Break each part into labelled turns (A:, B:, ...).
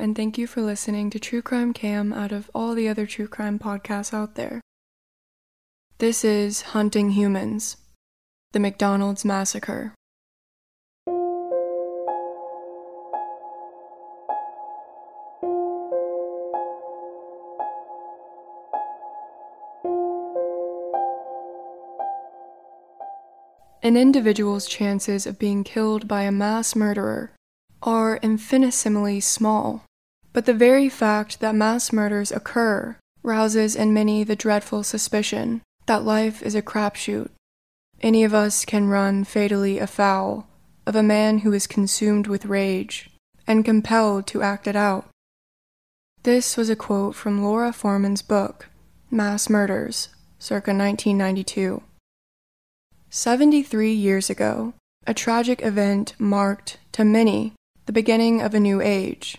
A: and thank you for listening to True Crime Cam out of all the other true crime podcasts out there. This is Hunting Humans The McDonald's Massacre. An individual's chances of being killed by a mass murderer are infinitesimally small, but the very fact that mass murders occur rouses in many the dreadful suspicion that life is a crapshoot. Any of us can run fatally afoul of a man who is consumed with rage and compelled to act it out. This was a quote from Laura Forman's book, Mass Murders, circa 1992. 73 years ago, a tragic event marked, to many, the beginning of a new age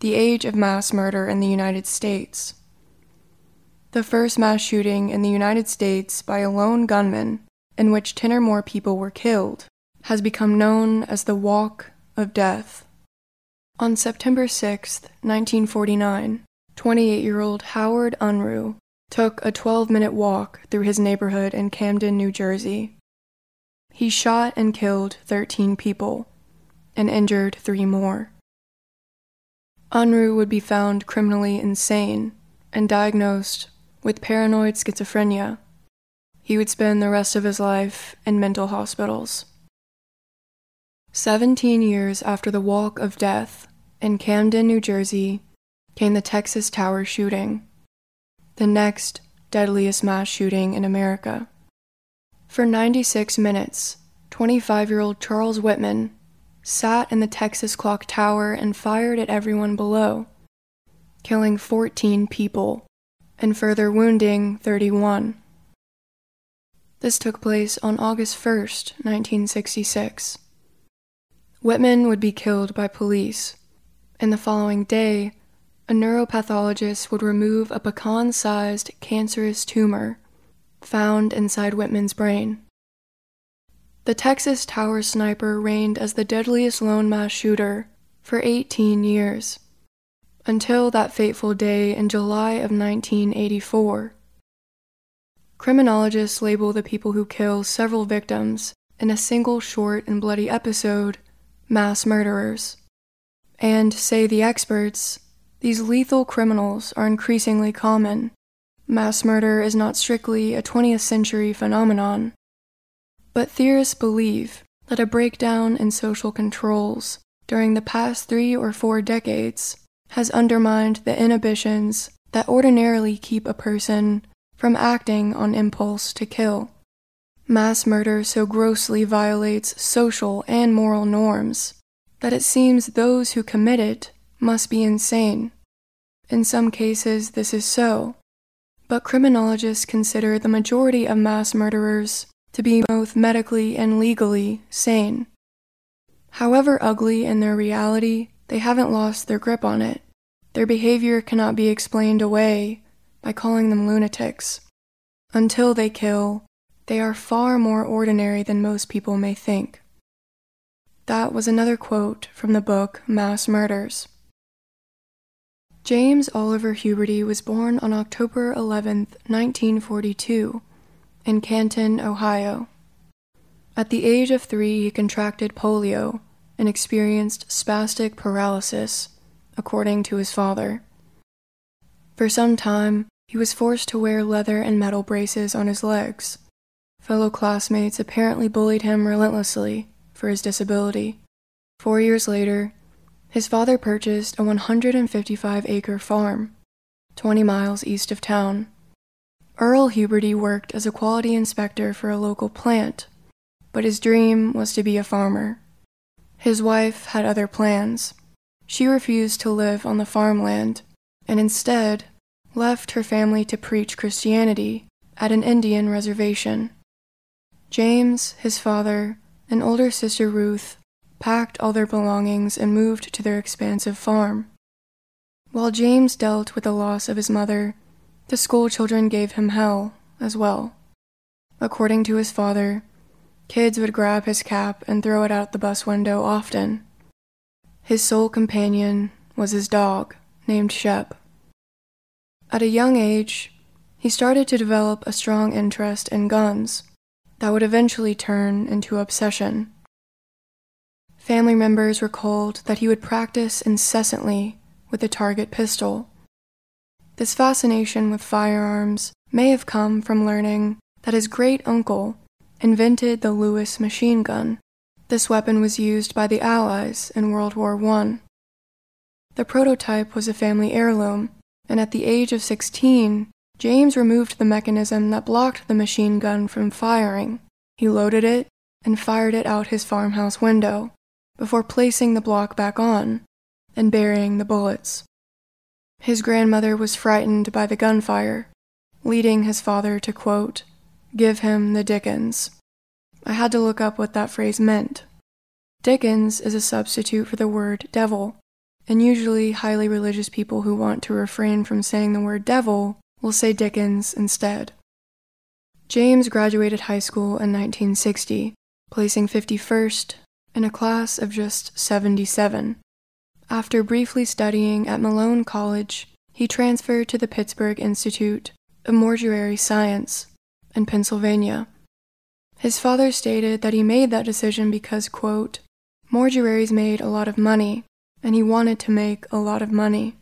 A: the age of mass murder in the United States. The first mass shooting in the United States by a lone gunman, in which 10 or more people were killed, has become known as the Walk of Death. On September 6, 1949, 28 year old Howard Unruh took a 12 minute walk through his neighborhood in Camden, New Jersey. He shot and killed 13 people and injured three more. Unruh would be found criminally insane and diagnosed with paranoid schizophrenia. He would spend the rest of his life in mental hospitals. Seventeen years after the Walk of Death in Camden, New Jersey, came the Texas Tower shooting, the next deadliest mass shooting in America. For 96 minutes, 25 year old Charles Whitman sat in the Texas Clock Tower and fired at everyone below, killing 14 people and further wounding 31. This took place on August 1st, 1966. Whitman would be killed by police, and the following day, a neuropathologist would remove a pecan sized cancerous tumor found inside Whitman's brain. The Texas Tower sniper reigned as the deadliest lone mass shooter for 18 years, until that fateful day in July of 1984. Criminologists label the people who kill several victims in a single short and bloody episode mass murderers. And, say the experts, these lethal criminals are increasingly common. Mass murder is not strictly a 20th century phenomenon, but theorists believe that a breakdown in social controls during the past three or four decades has undermined the inhibitions that ordinarily keep a person from acting on impulse to kill. Mass murder so grossly violates social and moral norms that it seems those who commit it must be insane. In some cases, this is so, but criminologists consider the majority of mass murderers to be both medically and legally sane. However ugly in their reality, they haven't lost their grip on it. Their behavior cannot be explained away by calling them lunatics. Until they kill, they are far more ordinary than most people may think. That was another quote from the book Mass Murders. James Oliver Huberty was born on October 11, 1942, in Canton, Ohio. At the age of three, he contracted polio and experienced spastic paralysis, according to his father. For some time, he was forced to wear leather and metal braces on his legs. Fellow classmates apparently bullied him relentlessly for his disability. Four years later, his father purchased a 155 acre farm, 20 miles east of town. Earl Huberty worked as a quality inspector for a local plant, but his dream was to be a farmer. His wife had other plans. She refused to live on the farmland and instead left her family to preach Christianity at an Indian reservation. James, his father, and older sister Ruth packed all their belongings and moved to their expansive farm. While James dealt with the loss of his mother, the school children gave him hell as well. According to his father, kids would grab his cap and throw it out the bus window often. His sole companion was his dog, named Shep. At a young age, he started to develop a strong interest in guns that would eventually turn into obsession. Family members recalled that he would practice incessantly with a target pistol. This fascination with firearms may have come from learning that his great uncle invented the Lewis machine gun. This weapon was used by the Allies in World War I. The prototype was a family heirloom, and at the age of 16, James removed the mechanism that blocked the machine gun from firing. He loaded it and fired it out his farmhouse window before placing the block back on and burying the bullets. His grandmother was frightened by the gunfire, leading his father to quote, Give him the Dickens. I had to look up what that phrase meant. Dickens is a substitute for the word devil, and usually highly religious people who want to refrain from saying the word devil will say Dickens instead. James graduated high school in 1960, placing 51st in a class of just 77. After briefly studying at Malone College, he transferred to the Pittsburgh Institute of Mortuary Science in Pennsylvania. His father stated that he made that decision because, quote, mortuaries made a lot of money and he wanted to make a lot of money.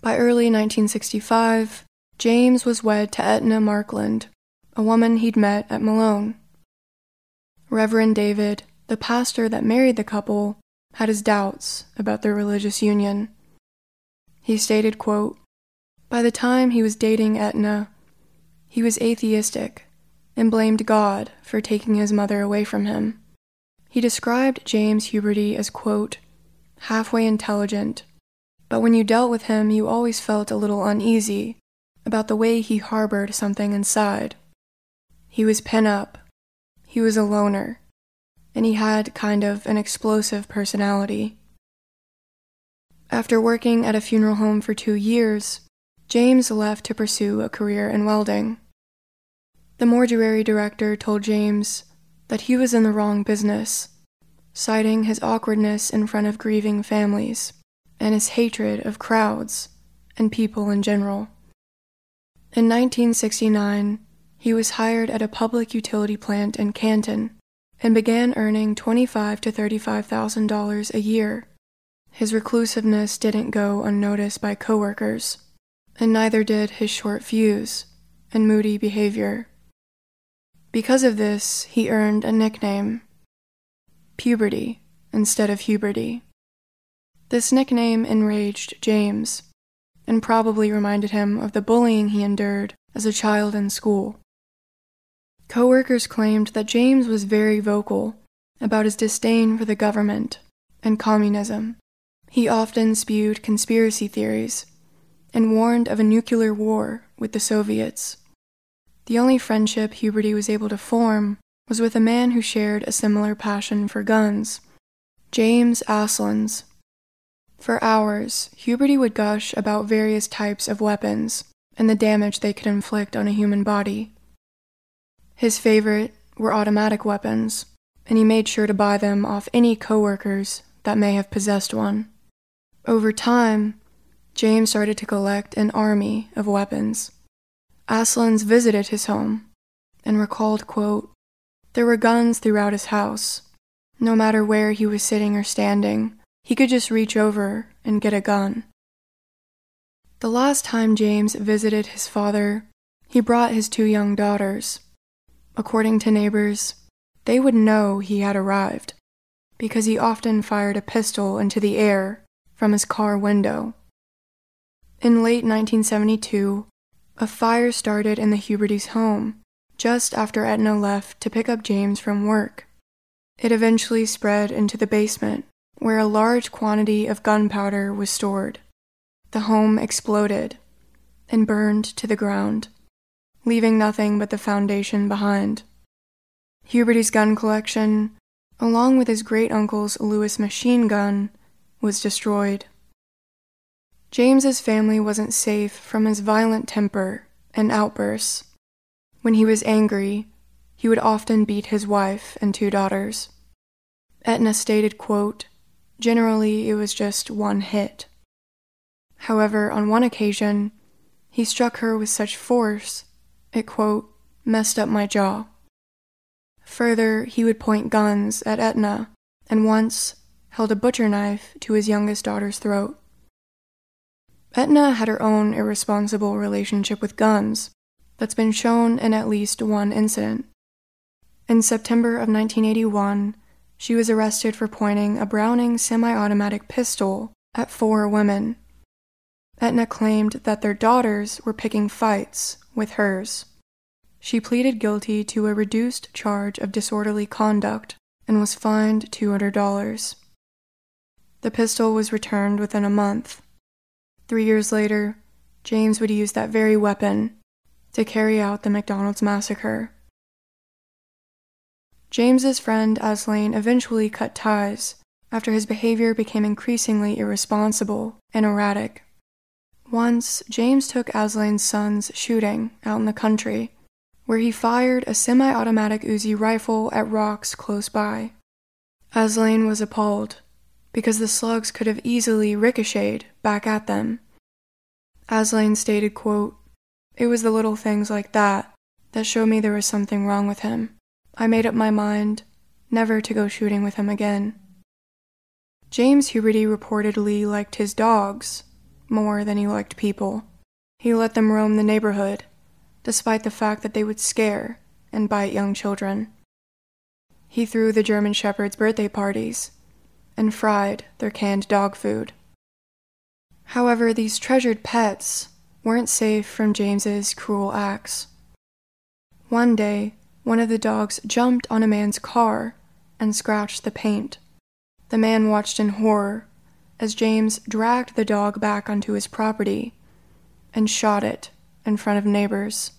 A: By early 1965, James was wed to Etna Markland, a woman he'd met at Malone. Reverend David, the pastor that married the couple, had his doubts about their religious union. He stated, quote, By the time he was dating Etna, he was atheistic and blamed God for taking his mother away from him. He described James Huberty as, quote, halfway intelligent, but when you dealt with him, you always felt a little uneasy about the way he harbored something inside. He was pent up, he was a loner, and he had kind of an explosive personality. After working at a funeral home for two years, James left to pursue a career in welding. The mortuary director told James that he was in the wrong business citing his awkwardness in front of grieving families and his hatred of crowds and people in general. In 1969, he was hired at a public utility plant in Canton and began earning 25 to $35,000 a year. His reclusiveness didn't go unnoticed by coworkers, and neither did his short fuse and moody behavior. Because of this, he earned a nickname puberty instead of Huberty. This nickname enraged James, and probably reminded him of the bullying he endured as a child in school. Coworkers claimed that James was very vocal about his disdain for the government and communism. He often spewed conspiracy theories and warned of a nuclear war with the Soviets. The only friendship Huberty was able to form was with a man who shared a similar passion for guns, James Aslans. For hours, Huberty would gush about various types of weapons and the damage they could inflict on a human body. His favorite were automatic weapons, and he made sure to buy them off any coworkers that may have possessed one. Over time, James started to collect an army of weapons. Aslans visited his home and recalled, quote, there were guns throughout his house. No matter where he was sitting or standing, he could just reach over and get a gun. The last time James visited his father, he brought his two young daughters. According to neighbors, they would know he had arrived because he often fired a pistol into the air from his car window. In late 1972, a fire started in the Hubertys' home just after Etna left to pick up James from work. It eventually spread into the basement, where a large quantity of gunpowder was stored. The home exploded and burned to the ground, leaving nothing but the foundation behind. Huberty's gun collection, along with his great uncle's Lewis machine gun, was destroyed. James's family wasn't safe from his violent temper and outbursts. When he was angry, he would often beat his wife and two daughters. Etna stated, quote, Generally, it was just one hit, However, on one occasion, he struck her with such force, it, quote, messed up my jaw. Further, he would point guns at Etna, and once held a butcher knife to his youngest daughter's throat. Etna had her own irresponsible relationship with guns that's been shown in at least one incident. In September of 1981, she was arrested for pointing a Browning semi automatic pistol at four women. Etna claimed that their daughters were picking fights with hers. She pleaded guilty to a reduced charge of disorderly conduct and was fined $200. The pistol was returned within a month. Three years later, James would use that very weapon to carry out the McDonald's massacre. James's friend Aslain eventually cut ties after his behavior became increasingly irresponsible and erratic. Once, James took Aslain's sons shooting out in the country, where he fired a semi automatic Uzi rifle at rocks close by. Aslain was appalled because the slugs could have easily ricocheted back at them. Aslain stated, quote, It was the little things like that that showed me there was something wrong with him. I made up my mind never to go shooting with him again. James Huberty reportedly liked his dogs more than he liked people. He let them roam the neighborhood, despite the fact that they would scare and bite young children. He threw the German Shepherd's birthday parties and fried their canned dog food. However, these treasured pets weren't safe from James's cruel acts. One day, one of the dogs jumped on a man's car and scratched the paint. The man watched in horror as James dragged the dog back onto his property and shot it in front of neighbors.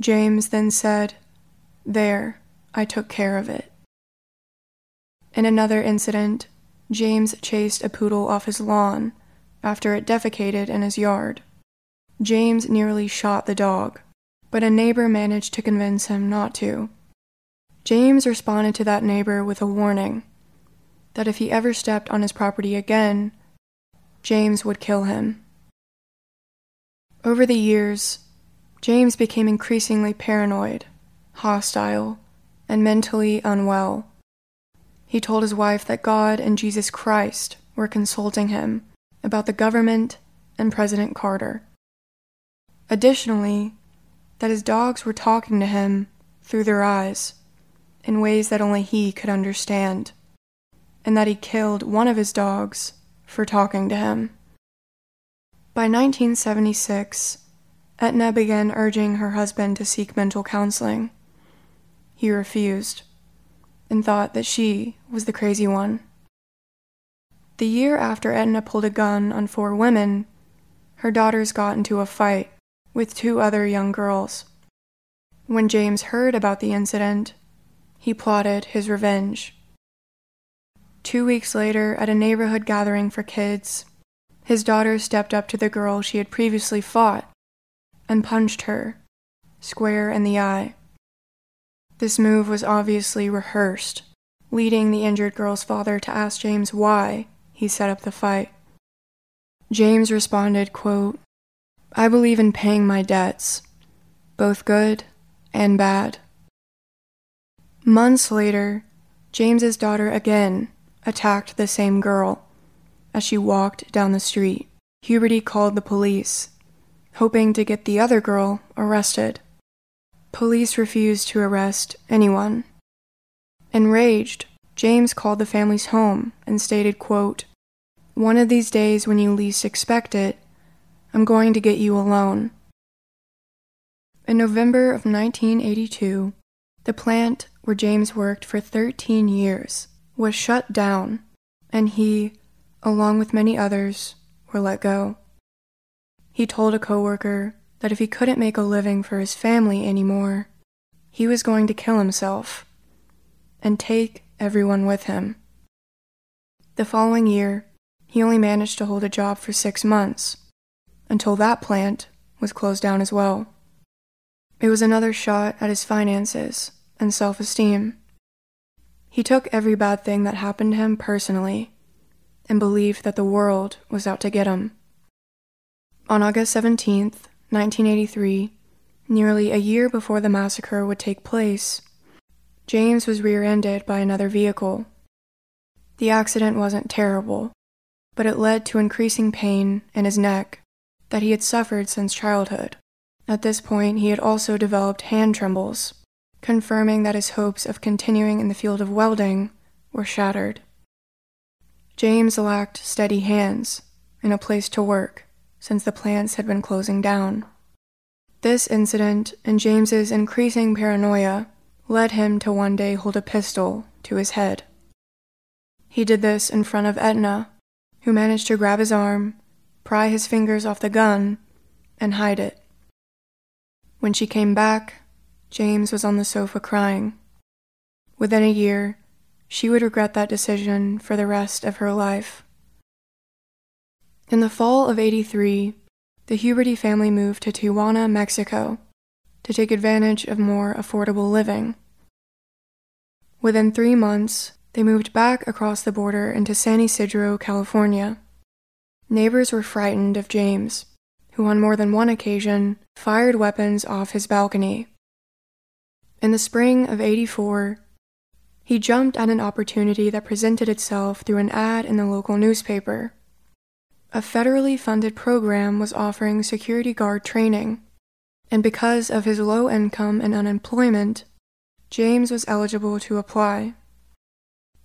A: James then said, There, I took care of it. In another incident, James chased a poodle off his lawn after it defecated in his yard. James nearly shot the dog, but a neighbor managed to convince him not to. James responded to that neighbor with a warning that if he ever stepped on his property again, James would kill him. Over the years, James became increasingly paranoid, hostile, and mentally unwell. He told his wife that God and Jesus Christ were consulting him about the government and President Carter. Additionally, that his dogs were talking to him through their eyes in ways that only he could understand, and that he killed one of his dogs for talking to him. By 1976, Etna began urging her husband to seek mental counseling. He refused and thought that she was the crazy one. The year after Etna pulled a gun on four women, her daughters got into a fight with two other young girls. When James heard about the incident, he plotted his revenge. Two weeks later, at a neighborhood gathering for kids, his daughter stepped up to the girl she had previously fought and punched her square in the eye. This move was obviously rehearsed, leading the injured girl's father to ask James why he set up the fight. James responded, quote, I believe in paying my debts, both good and bad. Months later, James's daughter again attacked the same girl as she walked down the street. Huberty called the police, hoping to get the other girl arrested. Police refused to arrest anyone. Enraged, James called the family's home and stated, quote, one of these days when you least expect it, I'm going to get you alone. In November of 1982, the plant where James worked for 13 years was shut down, and he, along with many others, were let go. He told a coworker that if he couldn't make a living for his family anymore, he was going to kill himself and take everyone with him. The following year, he only managed to hold a job for six months, until that plant was closed down as well. It was another shot at his finances and self esteem. He took every bad thing that happened to him personally and believed that the world was out to get him. On August 17, 1983, nearly a year before the massacre would take place, James was rear ended by another vehicle. The accident wasn't terrible, but it led to increasing pain in his neck that he had suffered since childhood. At this point, he had also developed hand trembles, confirming that his hopes of continuing in the field of welding were shattered. James lacked steady hands and a place to work since the plants had been closing down. This incident and James's increasing paranoia led him to one day hold a pistol to his head. He did this in front of Etna, who managed to grab his arm, pry his fingers off the gun, and hide it. When she came back, James was on the sofa crying. Within a year, she would regret that decision for the rest of her life. In the fall of 83, the Huberty family moved to Tijuana, Mexico, to take advantage of more affordable living. Within three months, they moved back across the border into San Ysidro, California. Neighbors were frightened of James, who on more than one occasion fired weapons off his balcony. In the spring of 84, he jumped at an opportunity that presented itself through an ad in the local newspaper. A federally funded program was offering security guard training, and because of his low income and unemployment, James was eligible to apply.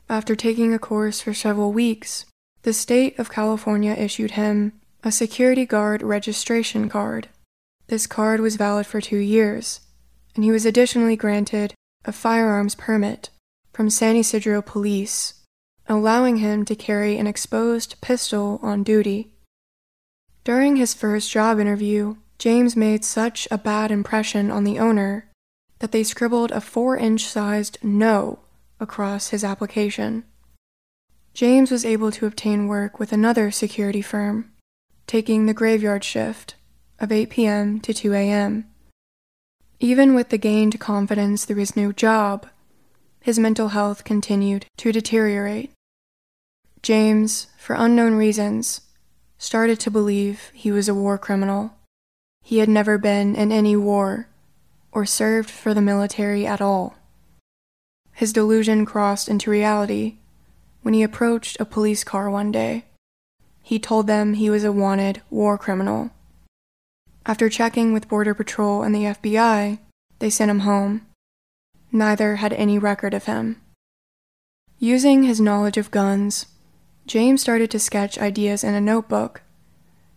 A: After taking a course for several weeks, the state of California issued him a security guard registration card. This card was valid for two years, and he was additionally granted a firearms permit from San Ysidro Police allowing him to carry an exposed pistol on duty. During his first job interview, James made such a bad impression on the owner that they scribbled a four inch sized no across his application. James was able to obtain work with another security firm, taking the graveyard shift of 8 p.m. to 2 a.m. Even with the gained confidence through his new job, his mental health continued to deteriorate. James, for unknown reasons, started to believe he was a war criminal. He had never been in any war or served for the military at all. His delusion crossed into reality when he approached a police car one day. He told them he was a wanted war criminal. After checking with Border Patrol and the FBI, they sent him home. Neither had any record of him. Using his knowledge of guns, James started to sketch ideas in a notebook,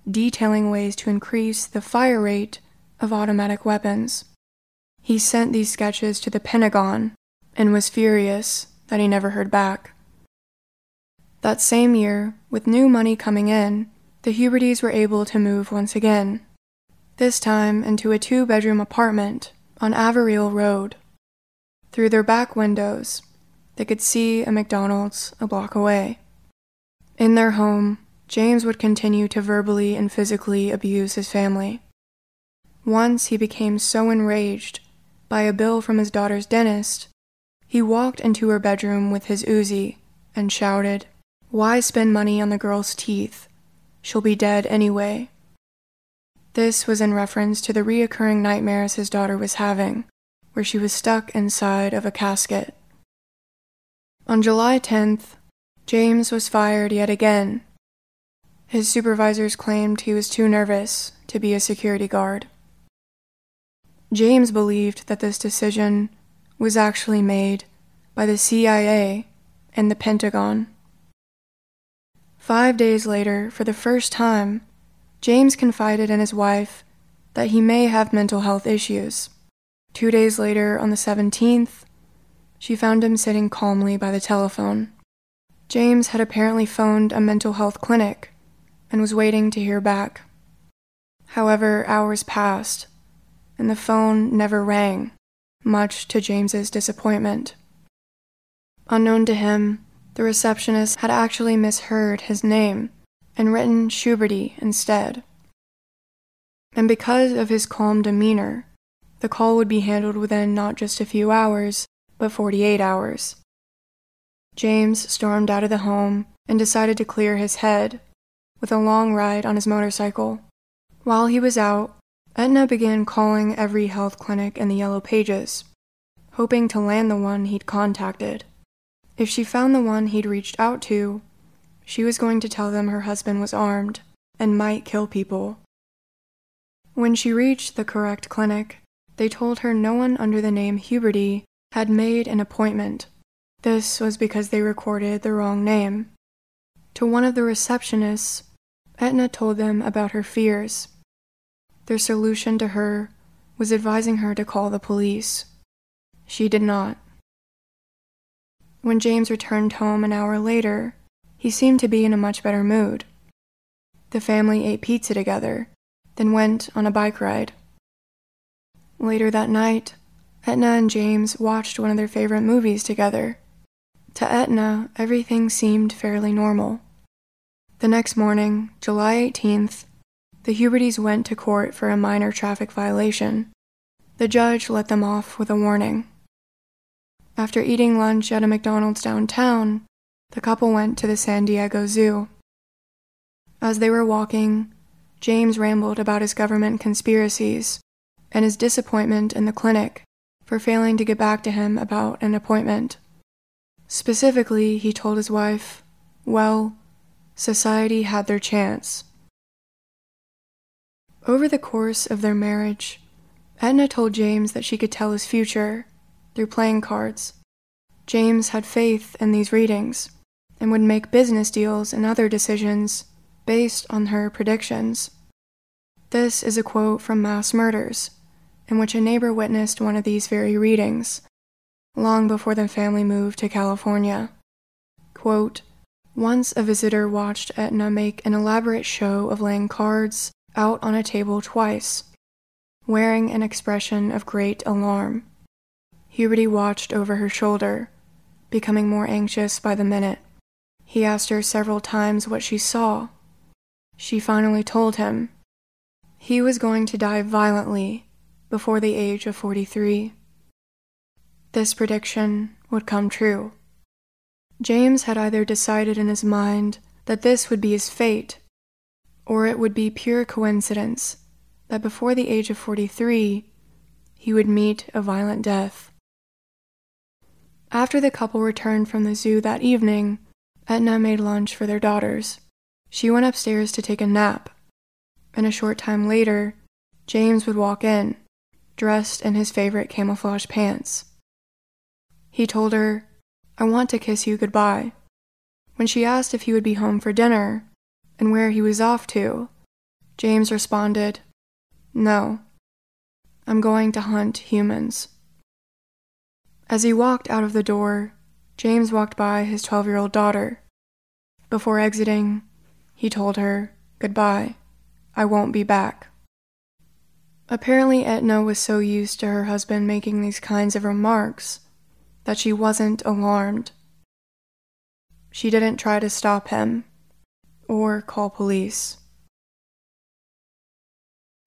A: detailing ways to increase the fire rate of automatic weapons. He sent these sketches to the Pentagon and was furious that he never heard back. That same year, with new money coming in, the Hubertys were able to move once again, this time into a two bedroom apartment on Averil Road. Through their back windows, they could see a McDonald's a block away. In their home, James would continue to verbally and physically abuse his family. Once he became so enraged by a bill from his daughter's dentist, he walked into her bedroom with his Uzi and shouted, Why spend money on the girl's teeth? She'll be dead anyway. This was in reference to the reoccurring nightmares his daughter was having, where she was stuck inside of a casket. On July 10th, James was fired yet again. His supervisors claimed he was too nervous to be a security guard. James believed that this decision was actually made by the CIA and the Pentagon. Five days later, for the first time, James confided in his wife that he may have mental health issues. Two days later, on the 17th, she found him sitting calmly by the telephone. James had apparently phoned a mental health clinic and was waiting to hear back. However, hours passed, and the phone never rang, much to James's disappointment. Unknown to him, the receptionist had actually misheard his name and written Schuberty instead. And because of his calm demeanor, the call would be handled within not just a few hours, but 48 hours. James stormed out of the home and decided to clear his head with a long ride on his motorcycle. While he was out, Etna began calling every health clinic in the Yellow Pages, hoping to land the one he'd contacted. If she found the one he'd reached out to, she was going to tell them her husband was armed and might kill people. When she reached the correct clinic, they told her no one under the name Huberty had made an appointment. This was because they recorded the wrong name. To one of the receptionists, Etna told them about her fears. Their solution to her was advising her to call the police. She did not. When James returned home an hour later, he seemed to be in a much better mood. The family ate pizza together, then went on a bike ride. Later that night, Etna and James watched one of their favorite movies together. To Etna, everything seemed fairly normal. The next morning, July 18th, the Hubertys went to court for a minor traffic violation. The judge let them off with a warning. After eating lunch at a McDonald's downtown, the couple went to the San Diego Zoo. As they were walking, James rambled about his government conspiracies and his disappointment in the clinic for failing to get back to him about an appointment. Specifically, he told his wife, Well, society had their chance. Over the course of their marriage, Etna told James that she could tell his future through playing cards. James had faith in these readings and would make business deals and other decisions based on her predictions. This is a quote from Mass Murders, in which a neighbor witnessed one of these very readings, long before the family moved to California. Quote, Once a visitor watched Etna make an elaborate show of laying cards out on a table twice, wearing an expression of great alarm. Huberty watched over her shoulder, becoming more anxious by the minute. He asked her several times what she saw. She finally told him. He was going to die violently before the age of 43. This prediction would come true. James had either decided in his mind that this would be his fate or it would be pure coincidence that before the age of 43, he would meet a violent death. After the couple returned from the zoo that evening, Etna made lunch for their daughters. She went upstairs to take a nap, and a short time later, James would walk in, dressed in his favorite camouflage pants. He told her, I want to kiss you goodbye. When she asked if he would be home for dinner, and where he was off to, James responded, No, I'm going to hunt humans. As he walked out of the door, James walked by his 12 year old daughter. Before exiting, he told her, Goodbye, I won't be back. Apparently, Etna was so used to her husband making these kinds of remarks that she wasn't alarmed. She didn't try to stop him or call police.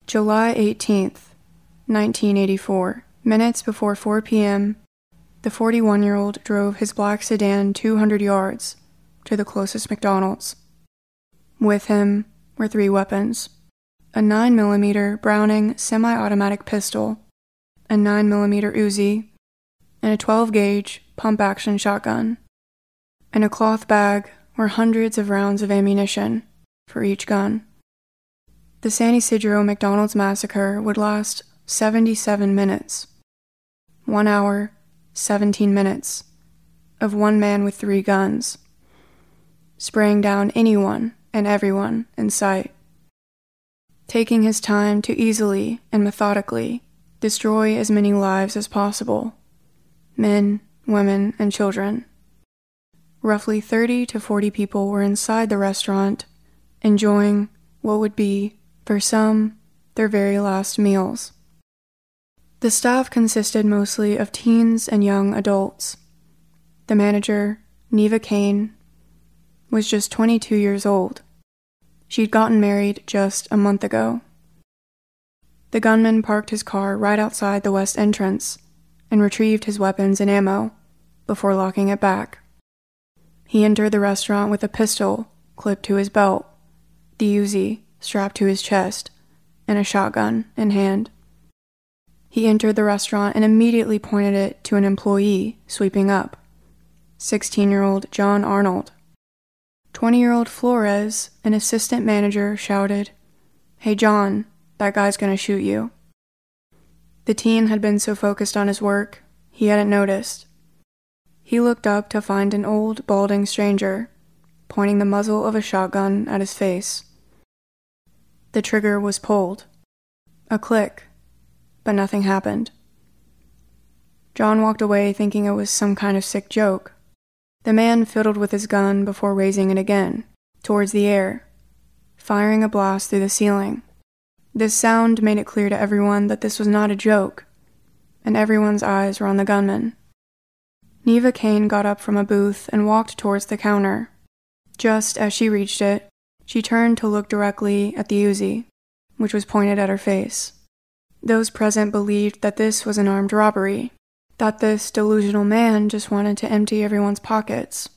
A: July 18th, 1984. Minutes before 4 p.m., the 41 year old drove his black sedan 200 yards to the closest McDonald's. With him were three weapons a 9mm Browning semi automatic pistol, a 9mm Uzi, and a 12 gauge pump action shotgun. In a cloth bag were hundreds of rounds of ammunition for each gun. The San Ysidro McDonald's massacre would last 77 minutes. One hour, 17 minutes, of one man with three guns, spraying down anyone and everyone in sight. Taking his time to easily and methodically destroy as many lives as possible men, women, and children roughly 30 to 40 people were inside the restaurant, enjoying what would be, for some, their very last meals. The staff consisted mostly of teens and young adults. The manager, Neva Caine, was just 22 years old. She'd gotten married just a month ago. The gunman parked his car right outside the west entrance and retrieved his weapons and ammo before locking it back. He entered the restaurant with a pistol clipped to his belt, the Uzi strapped to his chest, and a shotgun in hand. He entered the restaurant and immediately pointed it to an employee sweeping up 16 year old John Arnold. 20 year old Flores, an assistant manager, shouted, Hey John, that guy's gonna shoot you. The teen had been so focused on his work, he hadn't noticed. He looked up to find an old, balding stranger, pointing the muzzle of a shotgun at his face. The trigger was pulled. A click, but nothing happened. John walked away thinking it was some kind of sick joke. The man fiddled with his gun before raising it again, towards the air, firing a blast through the ceiling. This sound made it clear to everyone that this was not a joke, and everyone's eyes were on the gunman. Neva Caine got up from a booth and walked towards the counter. Just as she reached it, she turned to look directly at the Uzi, which was pointed at her face. Those present believed that this was an armed robbery, that this delusional man just wanted to empty everyone's pockets.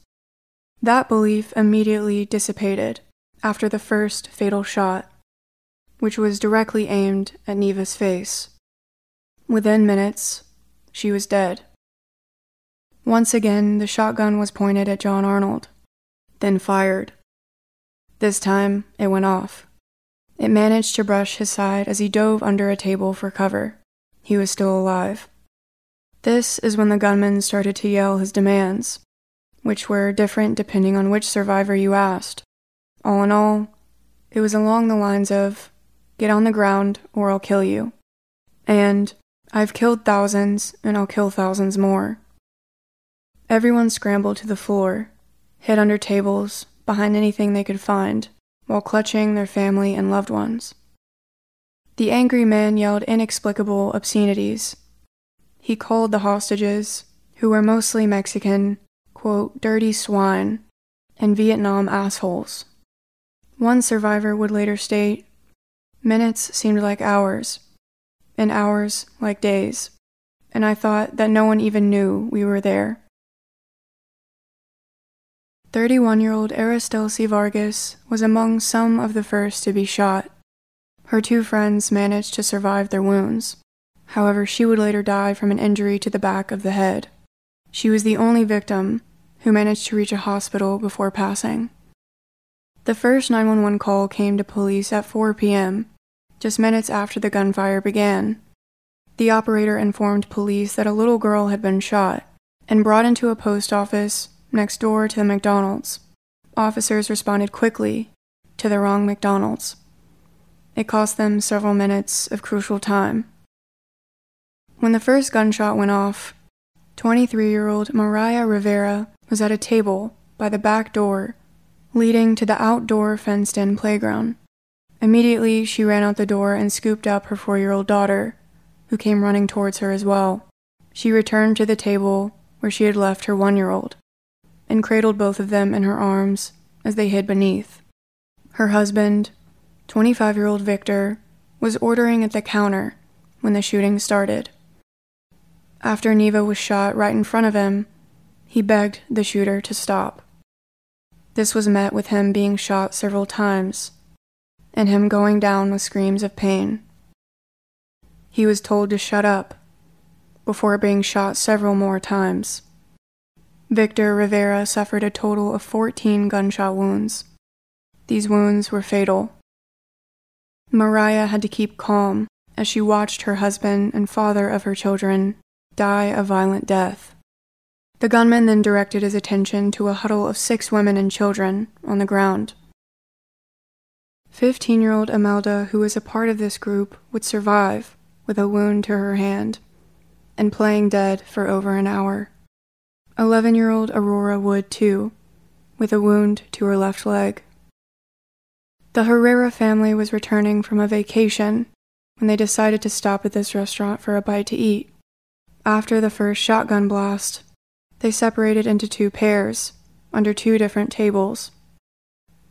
A: That belief immediately dissipated after the first fatal shot, which was directly aimed at Neva's face. Within minutes, she was dead. Once again, the shotgun was pointed at John Arnold, then fired. This time, it went off. It managed to brush his side as he dove under a table for cover. He was still alive. This is when the gunman started to yell his demands, which were different depending on which survivor you asked. All in all, it was along the lines of, Get on the ground or I'll kill you. And, I've killed thousands and I'll kill thousands more. Everyone scrambled to the floor, hid under tables, behind anything they could find, while clutching their family and loved ones. The angry man yelled inexplicable obscenities he called the hostages, who were mostly Mexican, quote, dirty swine, and Vietnam assholes. One survivor would later state, Minutes seemed like hours, and hours like days, and I thought that no one even knew we were there. 31 year old Arisdelsi Vargas was among some of the first to be shot. Her two friends managed to survive their wounds. However, she would later die from an injury to the back of the head. She was the only victim who managed to reach a hospital before passing. The first 911 call came to police at 4 p.m., just minutes after the gunfire began. The operator informed police that a little girl had been shot and brought into a post office next door to the McDonald's. Officers responded quickly to the wrong McDonald's. It cost them several minutes of crucial time. When the first gunshot went off, 23 year old Mariah Rivera was at a table by the back door leading to the outdoor fenced in playground. Immediately, she ran out the door and scooped up her four year old daughter, who came running towards her as well. She returned to the table where she had left her one year old and cradled both of them in her arms as they hid beneath. Her husband, 25 year old Victor, was ordering at the counter when the shooting started. After Neva was shot right in front of him, he begged the shooter to stop. This was met with him being shot several times, and him going down with screams of pain. He was told to shut up before being shot several more times. Victor Rivera suffered a total of 14 gunshot wounds. These wounds were fatal. Mariah had to keep calm as she watched her husband and father of her children die a violent death. The gunman then directed his attention to a huddle of six women and children on the ground. 15 year old Imelda, who was a part of this group, would survive with a wound to her hand and playing dead for over an hour. 11 year old Aurora would too, with a wound to her left leg. The Herrera family was returning from a vacation when they decided to stop at this restaurant for a bite to eat. After the first shotgun blast, they separated into two pairs, under two different tables.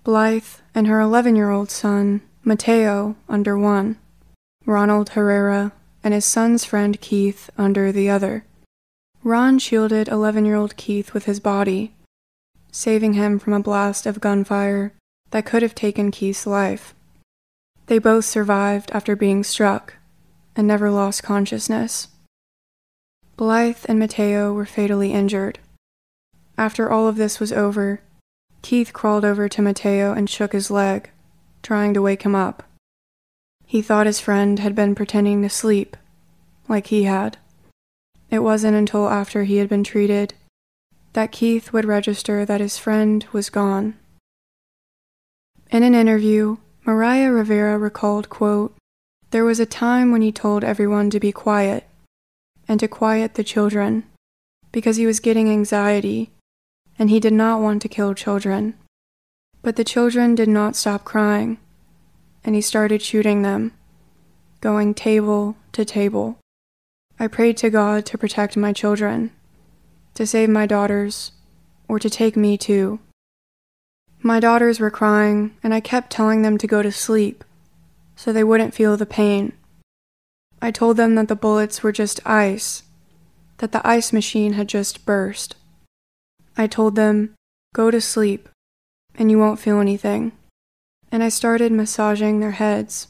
A: Blythe and her 11 year old son, Mateo, under one, Ronald Herrera and his son's friend Keith under the other. Ron shielded 11 year old Keith with his body, saving him from a blast of gunfire that could have taken Keith's life. They both survived after being struck and never lost consciousness. Blythe and Mateo were fatally injured. After all of this was over, Keith crawled over to Mateo and shook his leg, trying to wake him up. He thought his friend had been pretending to sleep, like he had. It wasn't until after he had been treated that Keith would register that his friend was gone. In an interview, Mariah Rivera recalled, quote, There was a time when he told everyone to be quiet and to quiet the children because he was getting anxiety and he did not want to kill children. But the children did not stop crying, and he started shooting them, going table to table. I prayed to God to protect my children, to save my daughters, or to take me too. My daughters were crying, and I kept telling them to go to sleep so they wouldn't feel the pain. I told them that the bullets were just ice, that the ice machine had just burst. I told them, Go to sleep, and you won't feel anything. And I started massaging their heads.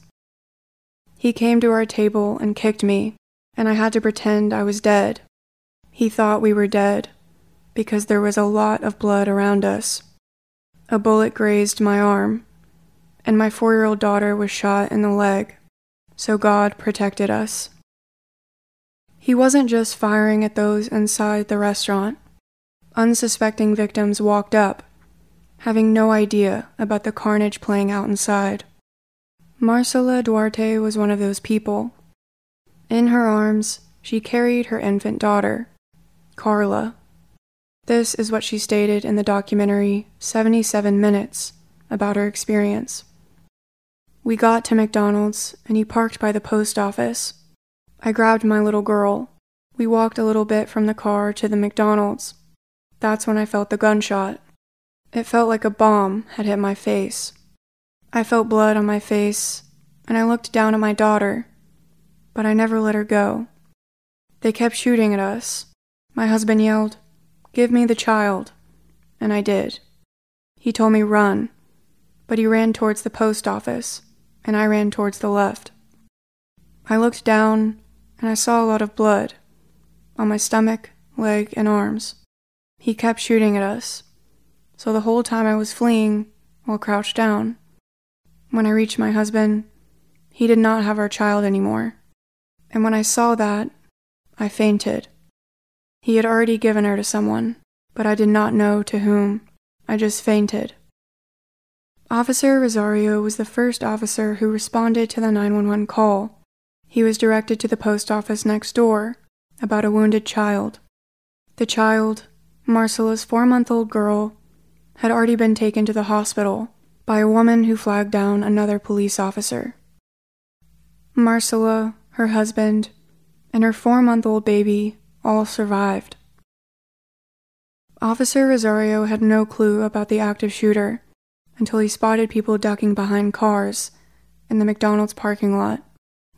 A: He came to our table and kicked me, and I had to pretend I was dead. He thought we were dead, because there was a lot of blood around us. A bullet grazed my arm, and my four year old daughter was shot in the leg, so God protected us. He wasn't just firing at those inside the restaurant unsuspecting victims walked up, having no idea about the carnage playing out inside. Marcela Duarte was one of those people. In her arms, she carried her infant daughter, Carla. This is what she stated in the documentary 77 Minutes about her experience. We got to McDonald's and he parked by the post office. I grabbed my little girl. We walked a little bit from the car to the McDonald's. That's when I felt the gunshot. It felt like a bomb had hit my face. I felt blood on my face, and I looked down at my daughter, but I never let her go. They kept shooting at us. My husband yelled, Give me the child. And I did. He told me run, but he ran towards the post office, and I ran towards the left. I looked down, and I saw a lot of blood on my stomach, leg, and arms. He kept shooting at us, so the whole time I was fleeing while crouched down. When I reached my husband, he did not have our child anymore, and when I saw that, I fainted. He had already given her to someone, but I did not know to whom. I just fainted. Officer Rosario was the first officer who responded to the 911 call. He was directed to the post office next door about a wounded child. The child, Marcela's four month old girl had already been taken to the hospital by a woman who flagged down another police officer. Marcela, her husband, and her four month old baby all survived. Officer Rosario had no clue about the active shooter until he spotted people ducking behind cars in the McDonald's parking lot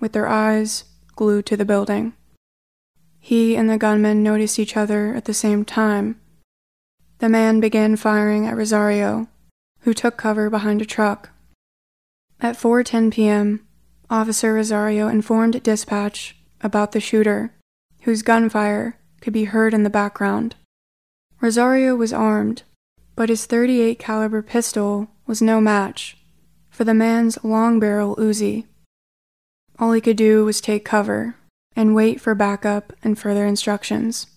A: with their eyes glued to the building. He and the gunman noticed each other at the same time. The man began firing at Rosario, who took cover behind a truck. At 4:10 p.m., Officer Rosario informed dispatch about the shooter, whose gunfire could be heard in the background. Rosario was armed, but his 38 caliber pistol was no match for the man's long barrel Uzi. All he could do was take cover and wait for backup and further instructions.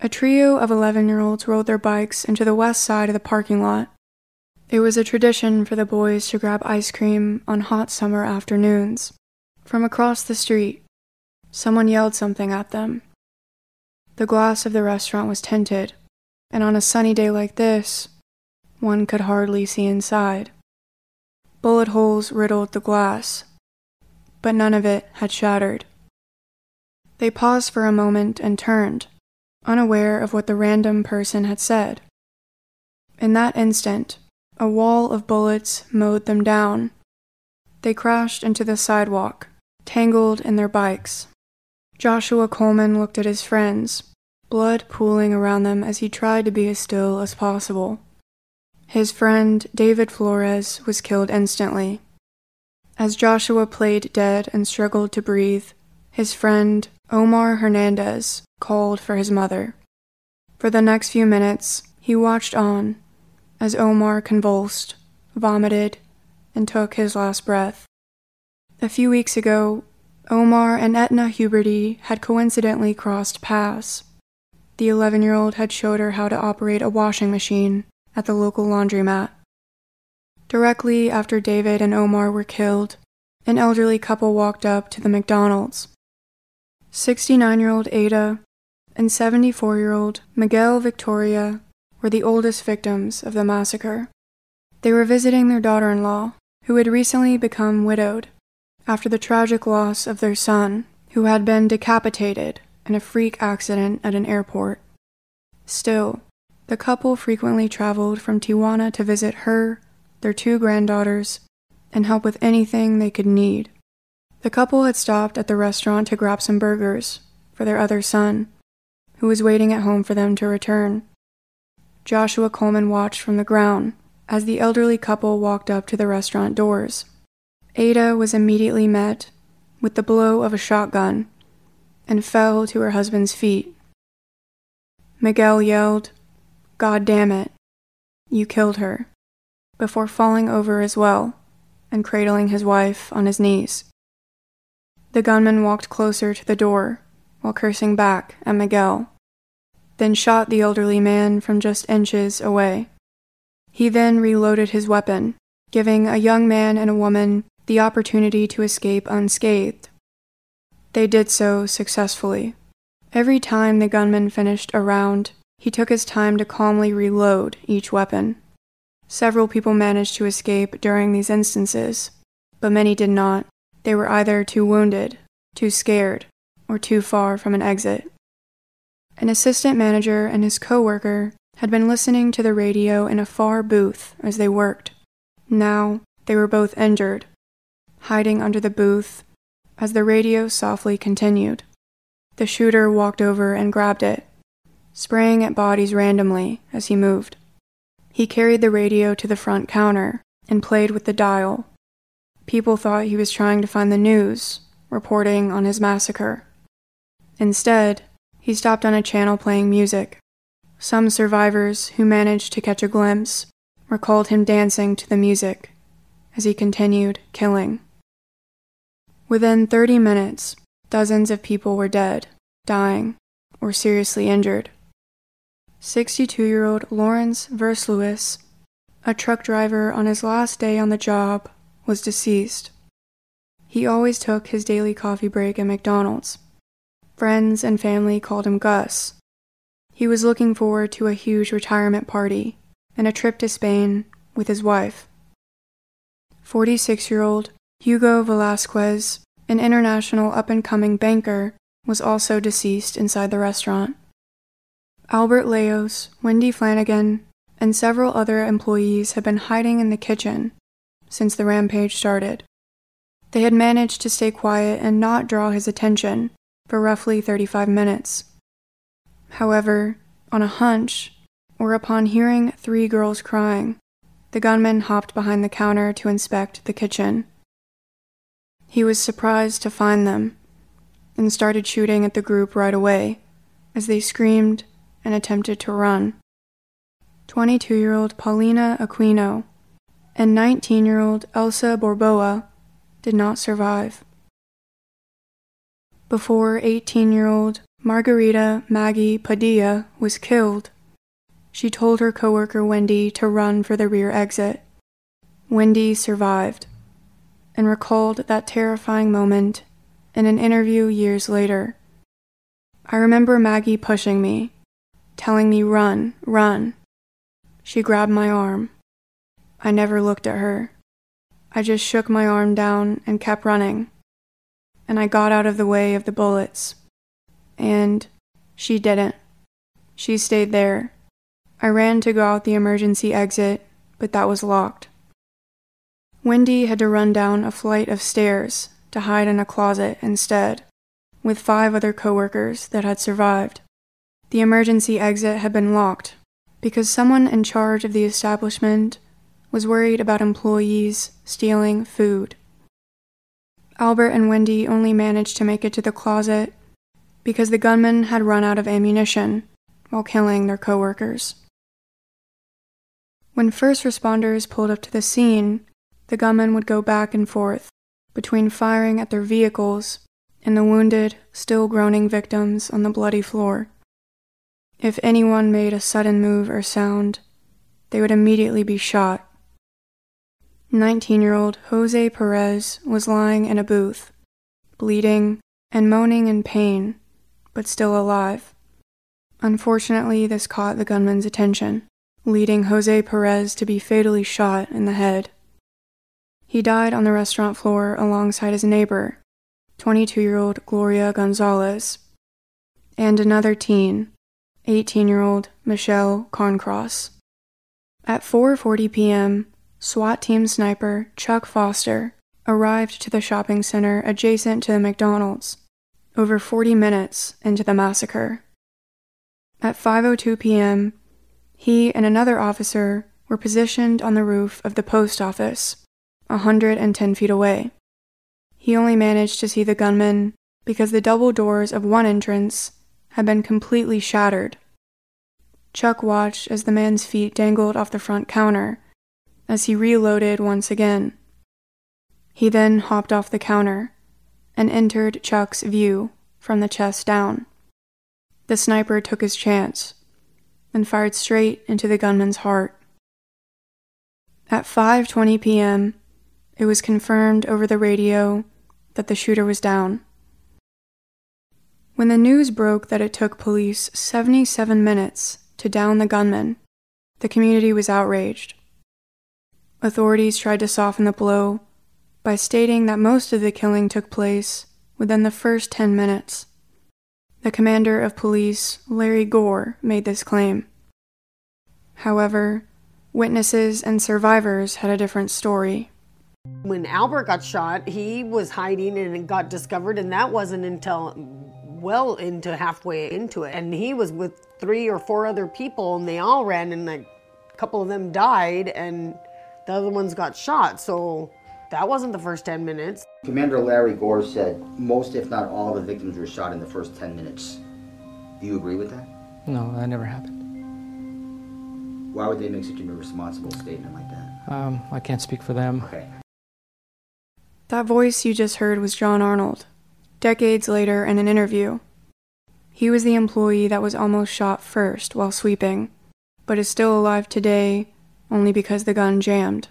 A: A trio of 11 year olds rode their bikes into the west side of the parking lot. It was a tradition for the boys to grab ice cream on hot summer afternoons. From across the street, someone yelled something at them. The glass of the restaurant was tinted, and on a sunny day like this, one could hardly see inside. Bullet holes riddled the glass, but none of it had shattered. They paused for a moment and turned, unaware of what the random person had said. In that instant, a wall of bullets mowed them down. They crashed into the sidewalk, tangled in their bikes. Joshua Coleman looked at his friends, blood pooling around them as he tried to be as still as possible. His friend, David Flores, was killed instantly. As Joshua played dead and struggled to breathe, his friend, Omar Hernandez, called for his mother. For the next few minutes, he watched on as Omar convulsed, vomited, and took his last breath. A few weeks ago, Omar and Etna Huberty had coincidentally crossed paths. The 11 year old had showed her how to operate a washing machine at the local laundromat. Directly after David and Omar were killed, an elderly couple walked up to the McDonald's. 69 year old Ada and 74 year old Miguel Victoria were the oldest victims of the massacre. They were visiting their daughter in law, who had recently become widowed after the tragic loss of their son, who had been decapitated in a freak accident at an airport. Still, the couple frequently traveled from Tijuana to visit her their two granddaughters, and help with anything they could need. The couple had stopped at the restaurant to grab some burgers for their other son, who was waiting at home for them to return. Joshua Coleman watched from the ground as the elderly couple walked up to the restaurant doors. Ada was immediately met with the blow of a shotgun and fell to her husband's feet. Miguel yelled, God damn it, you killed her before falling over as well and cradling his wife on his knees. The gunman walked closer to the door while cursing back at Miguel, then shot the elderly man from just inches away. He then reloaded his weapon, giving a young man and a woman the opportunity to escape unscathed. They did so successfully. Every time the gunman finished a round, he took his time to calmly reload each weapon. Several people managed to escape during these instances, but many did not. They were either too wounded, too scared, or too far from an exit. An assistant manager and his coworker had been listening to the radio in a far booth as they worked. Now they were both injured, hiding under the booth as the radio softly continued. The shooter walked over and grabbed it, spraying at bodies randomly as he moved. He carried the radio to the front counter and played with the dial. People thought he was trying to find the news, reporting on his massacre. Instead, he stopped on a channel playing music. Some survivors who managed to catch a glimpse recalled him dancing to the music as he continued killing. Within 30 minutes, dozens of people were dead, dying, or seriously injured. 62 year old Lawrence Versluis, a truck driver on his last day on the job, was deceased. He always took his daily coffee break at McDonald's. Friends and family called him Gus. He was looking forward to a huge retirement party and a trip to Spain with his wife. 46 year old Hugo Velasquez, an international up and coming banker, was also deceased inside the restaurant. Albert Leos, Wendy Flanagan, and several other employees had been hiding in the kitchen since the rampage started. They had managed to stay quiet and not draw his attention for roughly 35 minutes. However, on a hunch, or upon hearing three girls crying, the gunman hopped behind the counter to inspect the kitchen. He was surprised to find them and started shooting at the group right away as they screamed and attempted to run. 22 year old Paulina Aquino and 19 year old Elsa Borboa did not survive. Before 18 year old Margarita Maggie Padilla was killed, she told her coworker Wendy to run for the rear exit. Wendy survived and recalled that terrifying moment in an interview years later. I remember Maggie pushing me telling me, Run, run. She grabbed my arm. I never looked at her. I just shook my arm down and kept running. And I got out of the way of the bullets. And she didn't. She stayed there. I ran to go out the emergency exit, but that was locked. Wendy had to run down a flight of stairs to hide in a closet instead, with five other coworkers that had survived. The emergency exit had been locked because someone in charge of the establishment was worried about employees stealing food. Albert and Wendy only managed to make it to the closet because the gunman had run out of ammunition while killing their coworkers. When first responders pulled up to the scene, the gunmen would go back and forth between firing at their vehicles and the wounded, still groaning victims on the bloody floor. If anyone made a sudden move or sound, they would immediately be shot. 19 year old Jose Perez was lying in a booth, bleeding and moaning in pain, but still alive. Unfortunately, this caught the gunman's attention, leading Jose Perez to be fatally shot in the head. He died on the restaurant floor alongside his neighbor, 22 year old Gloria Gonzalez, and another teen, 18 year old Michelle Carncross. At 4:40 p.m., SWAT team sniper Chuck Foster arrived to the shopping center adjacent to the McDonald's over 40 minutes into the massacre. At 5:02 p.m., he and another officer were positioned on the roof of the post office, 110 feet away. He only managed to see the gunman because the double doors of one entrance had been completely shattered Chuck watched as the man's feet dangled off the front counter as he reloaded once again. He then hopped off the counter and entered Chuck's view from the chest down. The sniper took his chance and fired straight into the gunman's heart. At 5:20 p.m., it was confirmed over the radio that the shooter was down. When the news broke that it took police 77 minutes to down the gunman, the community was outraged. Authorities tried to soften the blow by stating that most of the killing took place within the first 10 minutes. The commander of police, Larry Gore, made this claim. However, witnesses and survivors had a different story.
B: When Albert got shot, he was hiding and got discovered, and that wasn't until well into halfway into it. And he was with three or four other people, and they all ran, and like a couple of them died, and the other ones got shot. So that wasn't the first 10 minutes.
C: Commander Larry Gore said most, if not all, of the victims were shot in the first 10 minutes. Do you agree with that?
D: No, that never happened.
C: Why would they make such an irresponsible statement like that?
D: Um, I can't speak for them.
C: Okay.
A: That voice you just heard was John Arnold, decades later in an interview. He was the employee that was almost shot first while sweeping, but is still alive today only because the gun jammed.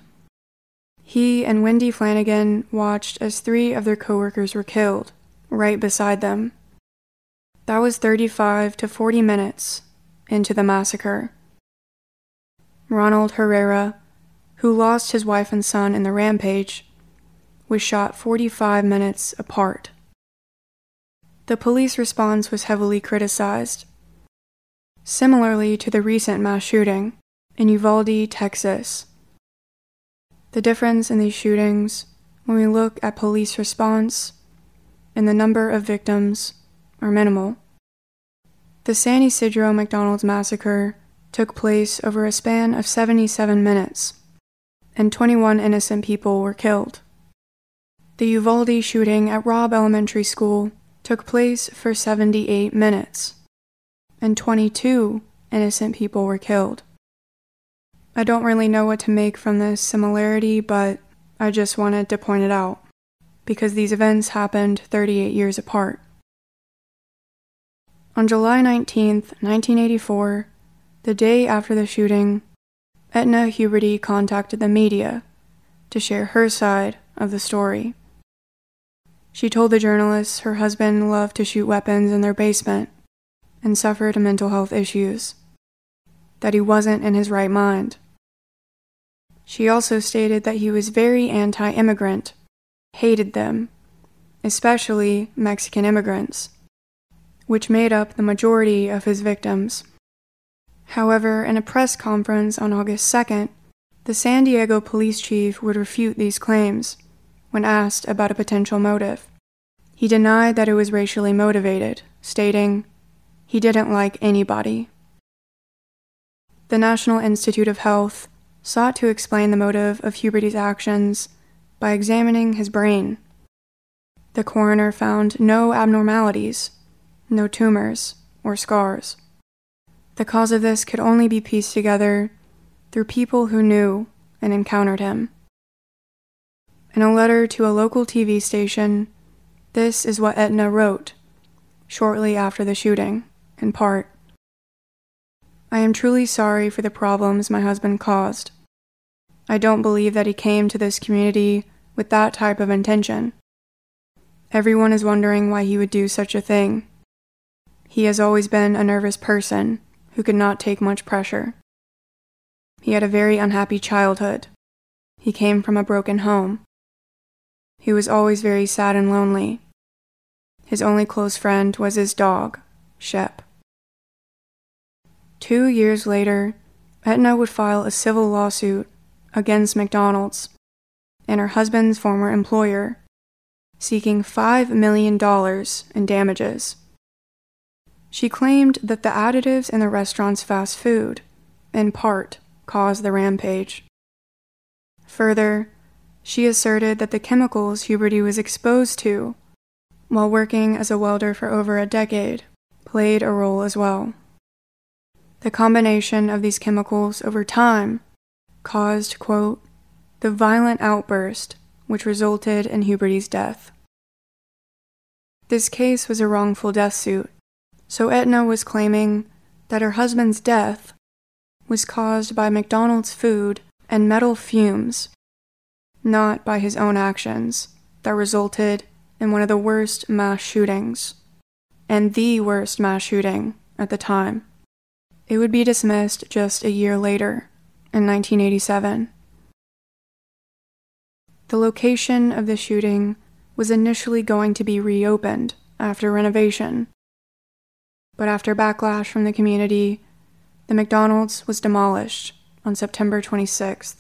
A: He and Wendy Flanagan watched as three of their coworkers were killed, right beside them. That was 35 to 40 minutes into the massacre. Ronald Herrera, who lost his wife and son in the rampage, was shot 45 minutes apart. The police response was heavily criticized. Similarly to the recent mass shooting in Uvalde, Texas. The difference in these shootings, when we look at police response and the number of victims, are minimal. The San Ysidro McDonald's massacre took place over a span of 77 minutes, and 21 innocent people were killed. The Uvalde shooting at Robb Elementary School took place for 78 minutes, and 22 innocent people were killed. I don't really know what to make from this similarity, but I just wanted to point it out, because these events happened 38 years apart. On July 19, 1984, the day after the shooting, Etna Huberty contacted the media to share her side of the story. She told the journalists her husband loved to shoot weapons in their basement and suffered mental health issues, that he wasn't in his right mind. She also stated that he was very anti immigrant, hated them, especially Mexican immigrants, which made up the majority of his victims. However, in a press conference on August 2nd, the San Diego police chief would refute these claims when asked about a potential motive. He denied that it was racially motivated, stating, he didn't like anybody. The National Institute of Health sought to explain the motive of Huberty's actions by examining his brain. the coroner found no abnormalities, no tumors, or scars. The cause of this could only be pieced together through people who knew and encountered him. In a letter to a local TV station, this is what Etna wrote shortly after the shooting, in part. I am truly sorry for the problems my husband caused. I don't believe that he came to this community with that type of intention. Everyone is wondering why he would do such a thing. He has always been a nervous person who could not take much pressure. He had a very unhappy childhood. He came from a broken home. He was always very sad and lonely. His only close friend was his dog, Shep. Two years later, Etna would file a civil lawsuit against McDonald's and her husband's former employer, seeking $5 million in damages. She claimed that the additives in the restaurant's fast food, in part, caused the rampage. Further, she asserted that the chemicals Huberty was exposed to while working as a welder for over a decade played a role as well. The combination of these chemicals over time caused, quote, the violent outburst which resulted in Huberty's death. This case was a wrongful death suit, so Etna was claiming that her husband's death was caused by McDonald's food and metal fumes, not by his own actions that resulted in one of the worst mass shootings, and the worst mass shooting at the time. It would be dismissed just a year later, in 1987. The location of the shooting was initially going to be reopened after renovation. But after backlash from the community, the McDonald's was demolished on September 26th.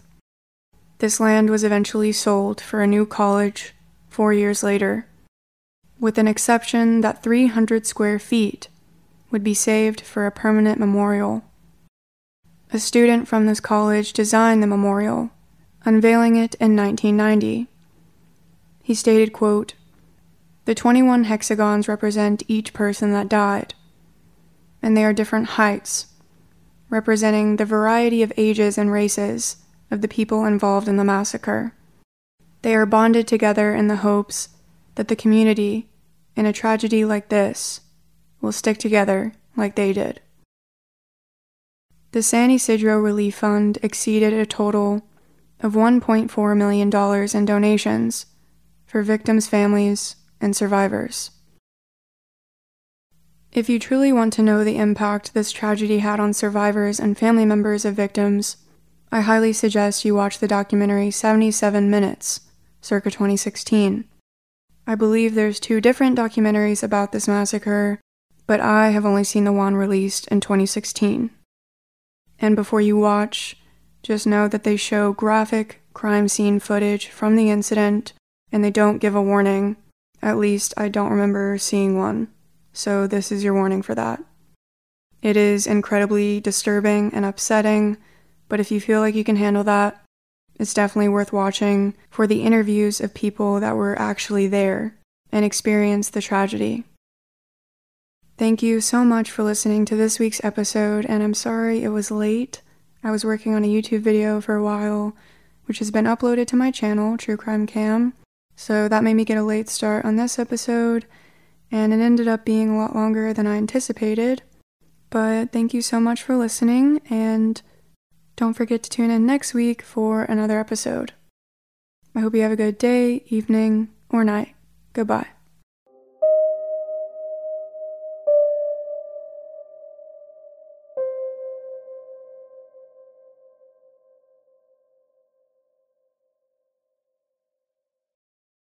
A: This land was eventually sold for a new college four years later, with an exception that 300 square feet would be saved for a permanent memorial. A student from this college designed the memorial, unveiling it in 1990. He stated, quote, The 21 hexagons represent each person that died, and they are different heights, representing the variety of ages and races of the people involved in the massacre. They are bonded together in the hopes that the community, in a tragedy like this, will stick together like they did. The San Ysidro Relief Fund exceeded a total of $1.4 million in donations for victims' families and survivors. If you truly want to know the impact this tragedy had on survivors and family members of victims, I highly suggest you watch the documentary 77 Minutes, circa 2016. I believe there's two different documentaries about this massacre, but I have only seen the one released in 2016. And before you watch, just know that they show graphic crime scene footage from the incident and they don't give a warning. At least I don't remember seeing one. So this is your warning for that. It is incredibly disturbing and upsetting, but if you feel like you can handle that, it's definitely worth watching for the interviews of people that were actually there and experienced the tragedy. Thank you so much for listening to this week's episode, and I'm sorry it was late. I was working on a YouTube video for a while, which has been uploaded to my channel, True Crime Cam, so that made me get a late start on this episode, and it ended up being a lot longer than I anticipated. But thank you so much for listening, and don't forget to tune in next week for another episode. I hope you have a good day, evening, or night. Goodbye.